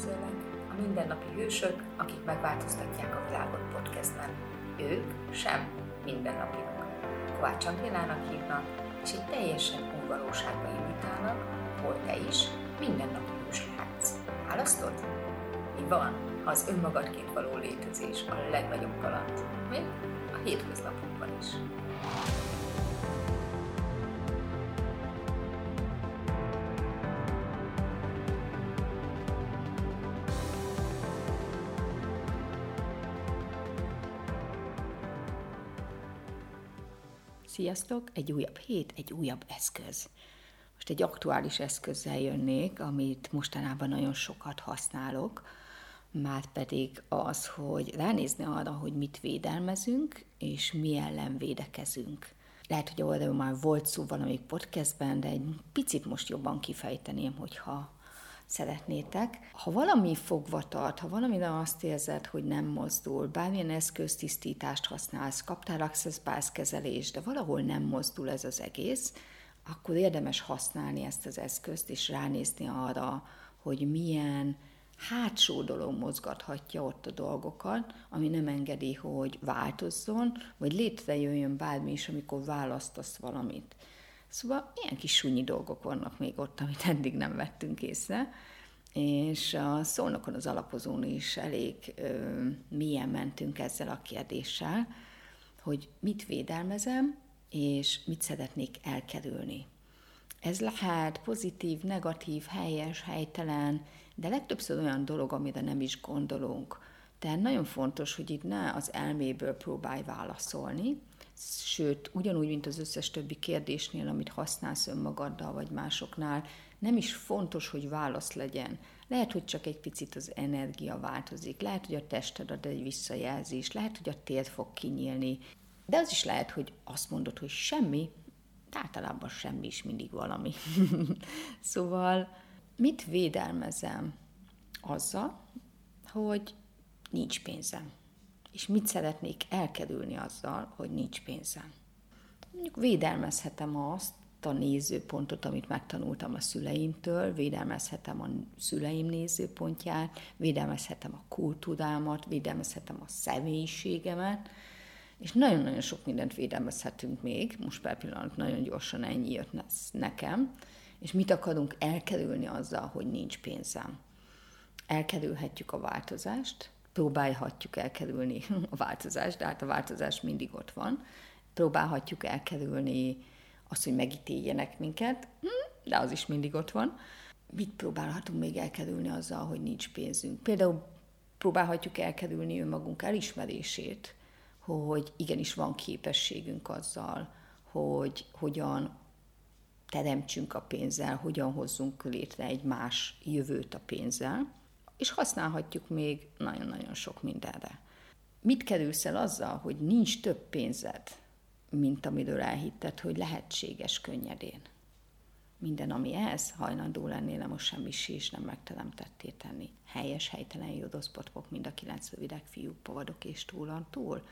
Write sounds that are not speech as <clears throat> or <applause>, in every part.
Üdvözöllek! A mindennapi hősök, akik megváltoztatják a világot podcastben. Ők sem mindennapiak. Kovács Angélának hívnak, és egy teljesen új valóságba invitálnak, hol te is mindennapi hős lehetsz. Választod? Mi van, ha az önmagadként való létezés a legnagyobb kaland, még a hétköznapokban is? Sziasztok! Egy újabb hét, egy újabb eszköz. Most egy aktuális eszközzel jönnék, amit mostanában nagyon sokat használok, már pedig az, hogy ránézni arra, hogy mit védelmezünk, és mi ellen védekezünk. Lehet, hogy oldalon már volt szó valamelyik podcastben, de egy picit most jobban kifejteném, hogyha szeretnétek. Ha valami fogva tart, ha valami azt érzed, hogy nem mozdul, bármilyen eszköztisztítást használsz, kaptál access kezelést, de valahol nem mozdul ez az egész, akkor érdemes használni ezt az eszközt, és ránézni arra, hogy milyen hátsó dolog mozgathatja ott a dolgokat, ami nem engedi, hogy változzon, vagy létrejöjjön bármi is, amikor választasz valamit. Szóval ilyen kis sunyi dolgok vannak még ott, amit eddig nem vettünk észre, és a szónokon az alapozón is elég ö, mélyen mentünk ezzel a kérdéssel, hogy mit védelmezem, és mit szeretnék elkerülni. Ez lehet pozitív, negatív, helyes, helytelen, de legtöbbször olyan dolog, amire nem is gondolunk. Tehát nagyon fontos, hogy itt ne az elméből próbálj válaszolni, sőt, ugyanúgy, mint az összes többi kérdésnél, amit használsz önmagaddal vagy másoknál, nem is fontos, hogy válasz legyen. Lehet, hogy csak egy picit az energia változik, lehet, hogy a tested ad egy visszajelzés, lehet, hogy a tér fog kinyílni, de az is lehet, hogy azt mondod, hogy semmi, de általában semmi is mindig valami. <laughs> szóval mit védelmezem? Azzal, hogy nincs pénzem. És mit szeretnék elkerülni azzal, hogy nincs pénzem? Mondjuk védelmezhetem azt, a nézőpontot, amit megtanultam a szüleimtől, védelmezhetem a szüleim nézőpontját, védelmezhetem a kultúrámat, védelmezhetem a személyiségemet, és nagyon-nagyon sok mindent védelmezhetünk még, most per pillanat nagyon gyorsan ennyi jött nekem, és mit akarunk elkerülni azzal, hogy nincs pénzem. Elkerülhetjük a változást, próbálhatjuk elkerülni a változást, de hát a változás mindig ott van. Próbálhatjuk elkerülni azt, hogy megítéljenek minket, hm, de az is mindig ott van. Mit próbálhatunk még elkerülni azzal, hogy nincs pénzünk? Például próbálhatjuk elkerülni önmagunk elismerését, hogy igenis van képességünk azzal, hogy hogyan teremtsünk a pénzzel, hogyan hozzunk létre egy más jövőt a pénzzel, és használhatjuk még nagyon-nagyon sok mindenre. Mit kerülsz el azzal, hogy nincs több pénzed, mint amiről elhitted, hogy lehetséges könnyedén? Minden, ami ez, hajlandó lennél, most semmi és nem megteremtettél tenni. Helyes, helytelen jódoszpotvok, mind a kilenc rövidek fiúk, povadok és túlan túl.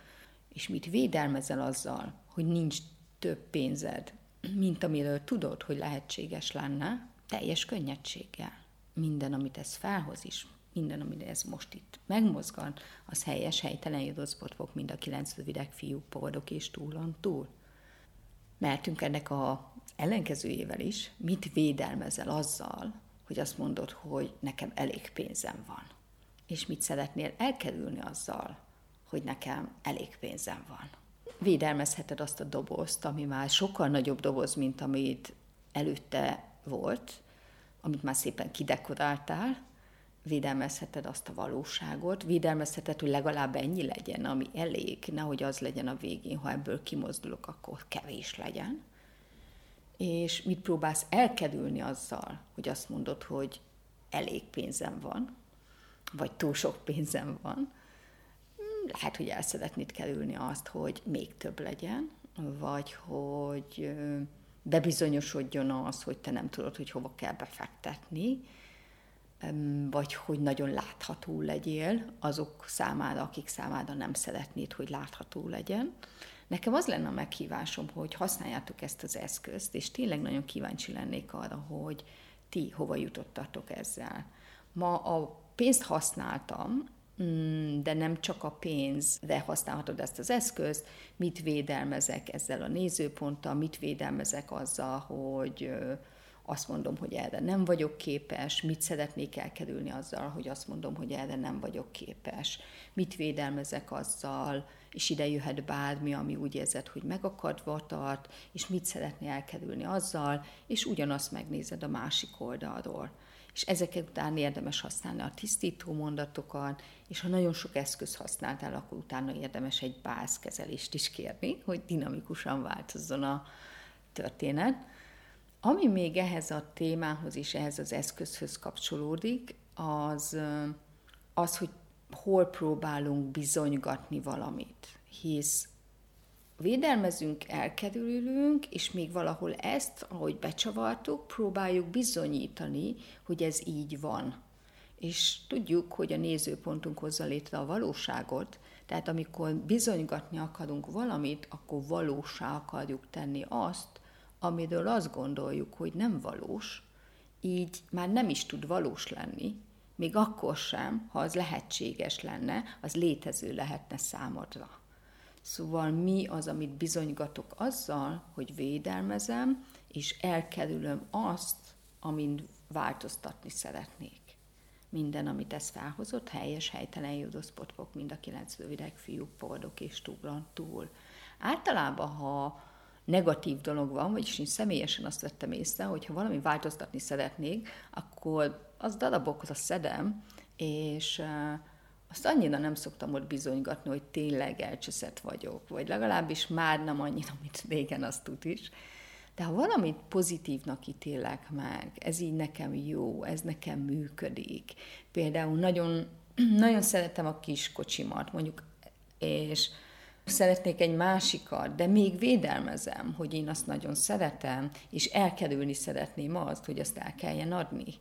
És mit védelmezel azzal, hogy nincs több pénzed, mint amiről tudod, hogy lehetséges lenne, teljes könnyedséggel. Minden, amit ez felhoz is, minden, amit ez most itt megmozgan, az helyes, helytelen jodozbotvok, mind a kilenc rövidek fiúk, povadok és túlon túl. Mertünk ennek a ellenkezőjével is, mit védelmezel azzal, hogy azt mondod, hogy nekem elég pénzem van. És mit szeretnél elkerülni azzal, hogy nekem elég pénzem van. Védelmezheted azt a dobozt, ami már sokkal nagyobb doboz, mint amit előtte volt, amit már szépen kidekoráltál, védelmezheted azt a valóságot, védelmezheted, hogy legalább ennyi legyen, ami elég, nehogy az legyen a végén, ha ebből kimozdulok, akkor kevés legyen. És mit próbálsz elkerülni azzal, hogy azt mondod, hogy elég pénzem van, vagy túl sok pénzem van, lehet, hogy el szeretnéd kerülni azt, hogy még több legyen, vagy hogy bebizonyosodjon az, hogy te nem tudod, hogy hova kell befektetni, vagy hogy nagyon látható legyél azok számára, akik számára nem szeretnéd, hogy látható legyen. Nekem az lenne a meghívásom, hogy használjátok ezt az eszközt, és tényleg nagyon kíváncsi lennék arra, hogy ti hova jutottatok ezzel. Ma a pénzt használtam, mm, de nem csak a pénzre használhatod ezt az eszközt, mit védelmezek ezzel a nézőponttal, mit védelmezek azzal, hogy azt mondom, hogy erre nem vagyok képes, mit szeretnék elkerülni azzal, hogy azt mondom, hogy erre nem vagyok képes, mit védelmezek azzal, és ide jöhet bármi, ami úgy érzed, hogy megakadva tart, és mit szeretné elkerülni azzal, és ugyanazt megnézed a másik oldalról. És ezeket után érdemes használni a tisztító mondatokat, és ha nagyon sok eszköz használtál, akkor utána érdemes egy bázkezelést is kérni, hogy dinamikusan változzon a történet. Ami még ehhez a témához és ehhez az eszközhöz kapcsolódik, az az, hogy hol próbálunk bizonygatni valamit. Hisz védelmezünk, elkerülünk, és még valahol ezt, ahogy becsavartuk, próbáljuk bizonyítani, hogy ez így van. És tudjuk, hogy a nézőpontunk hozza létre a valóságot, tehát amikor bizonygatni akarunk valamit, akkor valósá akarjuk tenni azt, amiről azt gondoljuk, hogy nem valós, így már nem is tud valós lenni, még akkor sem, ha az lehetséges lenne, az létező lehetne számodra. Szóval mi az, amit bizonygatok azzal, hogy védelmezem, és elkerülöm azt, amin változtatni szeretnék. Minden, amit ez felhozott, helyes, helytelen, judoszpotkok, mind a kilenc rövidek, fiúk, poldok és túl. túl. Általában, ha negatív dolog van, vagyis én személyesen azt vettem észre, hogy ha valami változtatni szeretnék, akkor az darabokra szedem, és azt annyira nem szoktam ott bizonygatni, hogy tényleg elcseszett vagyok, vagy legalábbis már nem annyira, mint régen azt tud is. De ha valamit pozitívnak ítélek meg, ez így nekem jó, ez nekem működik. Például nagyon, <clears throat> nagyon szeretem a kis kocsimat, mondjuk, és szeretnék egy másikat, de még védelmezem, hogy én azt nagyon szeretem, és elkerülni szeretném azt, hogy azt el kelljen adni.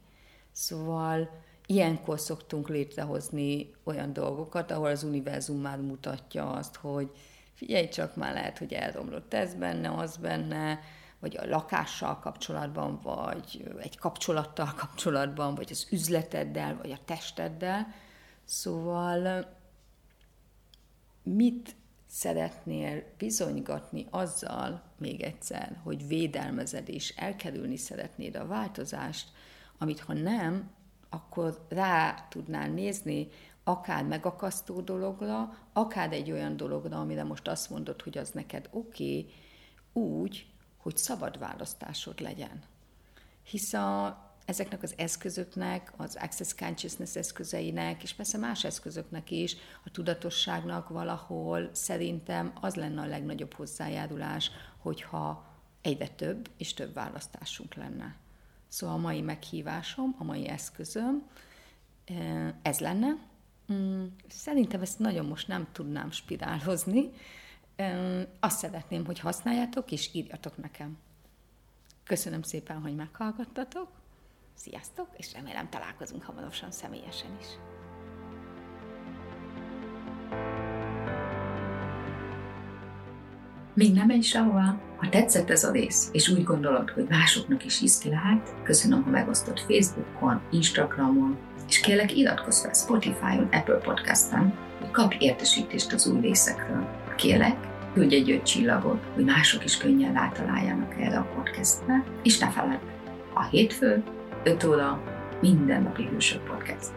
Szóval ilyenkor szoktunk létrehozni olyan dolgokat, ahol az univerzum már mutatja azt, hogy figyelj csak, már lehet, hogy elromlott ez benne, az benne, vagy a lakással kapcsolatban, vagy egy kapcsolattal kapcsolatban, vagy az üzleteddel, vagy a testeddel. Szóval mit szeretnél bizonygatni azzal, még egyszer, hogy védelmezed és elkerülni szeretnéd a változást, amit ha nem, akkor rá tudnál nézni akár megakasztó dologra, akár egy olyan dologra, amire most azt mondod, hogy az neked oké, okay, úgy, hogy szabad választásod legyen. Hisz a, ezeknek az eszközöknek, az Access Consciousness eszközeinek, és persze más eszközöknek is, a tudatosságnak valahol szerintem az lenne a legnagyobb hozzájárulás, hogyha egyre több és több választásunk lenne. Szóval a mai meghívásom, a mai eszközöm, eh, ez lenne. Mm, szerintem ezt nagyon most nem tudnám spirálhozni. Eh, azt szeretném, hogy használjátok, és írjatok nekem. Köszönöm szépen, hogy meghallgattatok. Sziasztok, és remélem találkozunk hamarosan személyesen is. Még nem menj sehova! Ha tetszett ez a rész, és úgy gondolod, hogy másoknak is lehet, köszönöm, ha megosztod Facebookon, Instagramon, és kérlek iratkozz fel Spotify-on, Apple Podcast-en, hogy kapj értesítést az új részekről. Kérlek, küldj egy öt csillagot, hogy mások is könnyen rátaláljanak erre a podcastre, és ne feledd, a hétfő, 5 óra, mindennapi hősök podcast.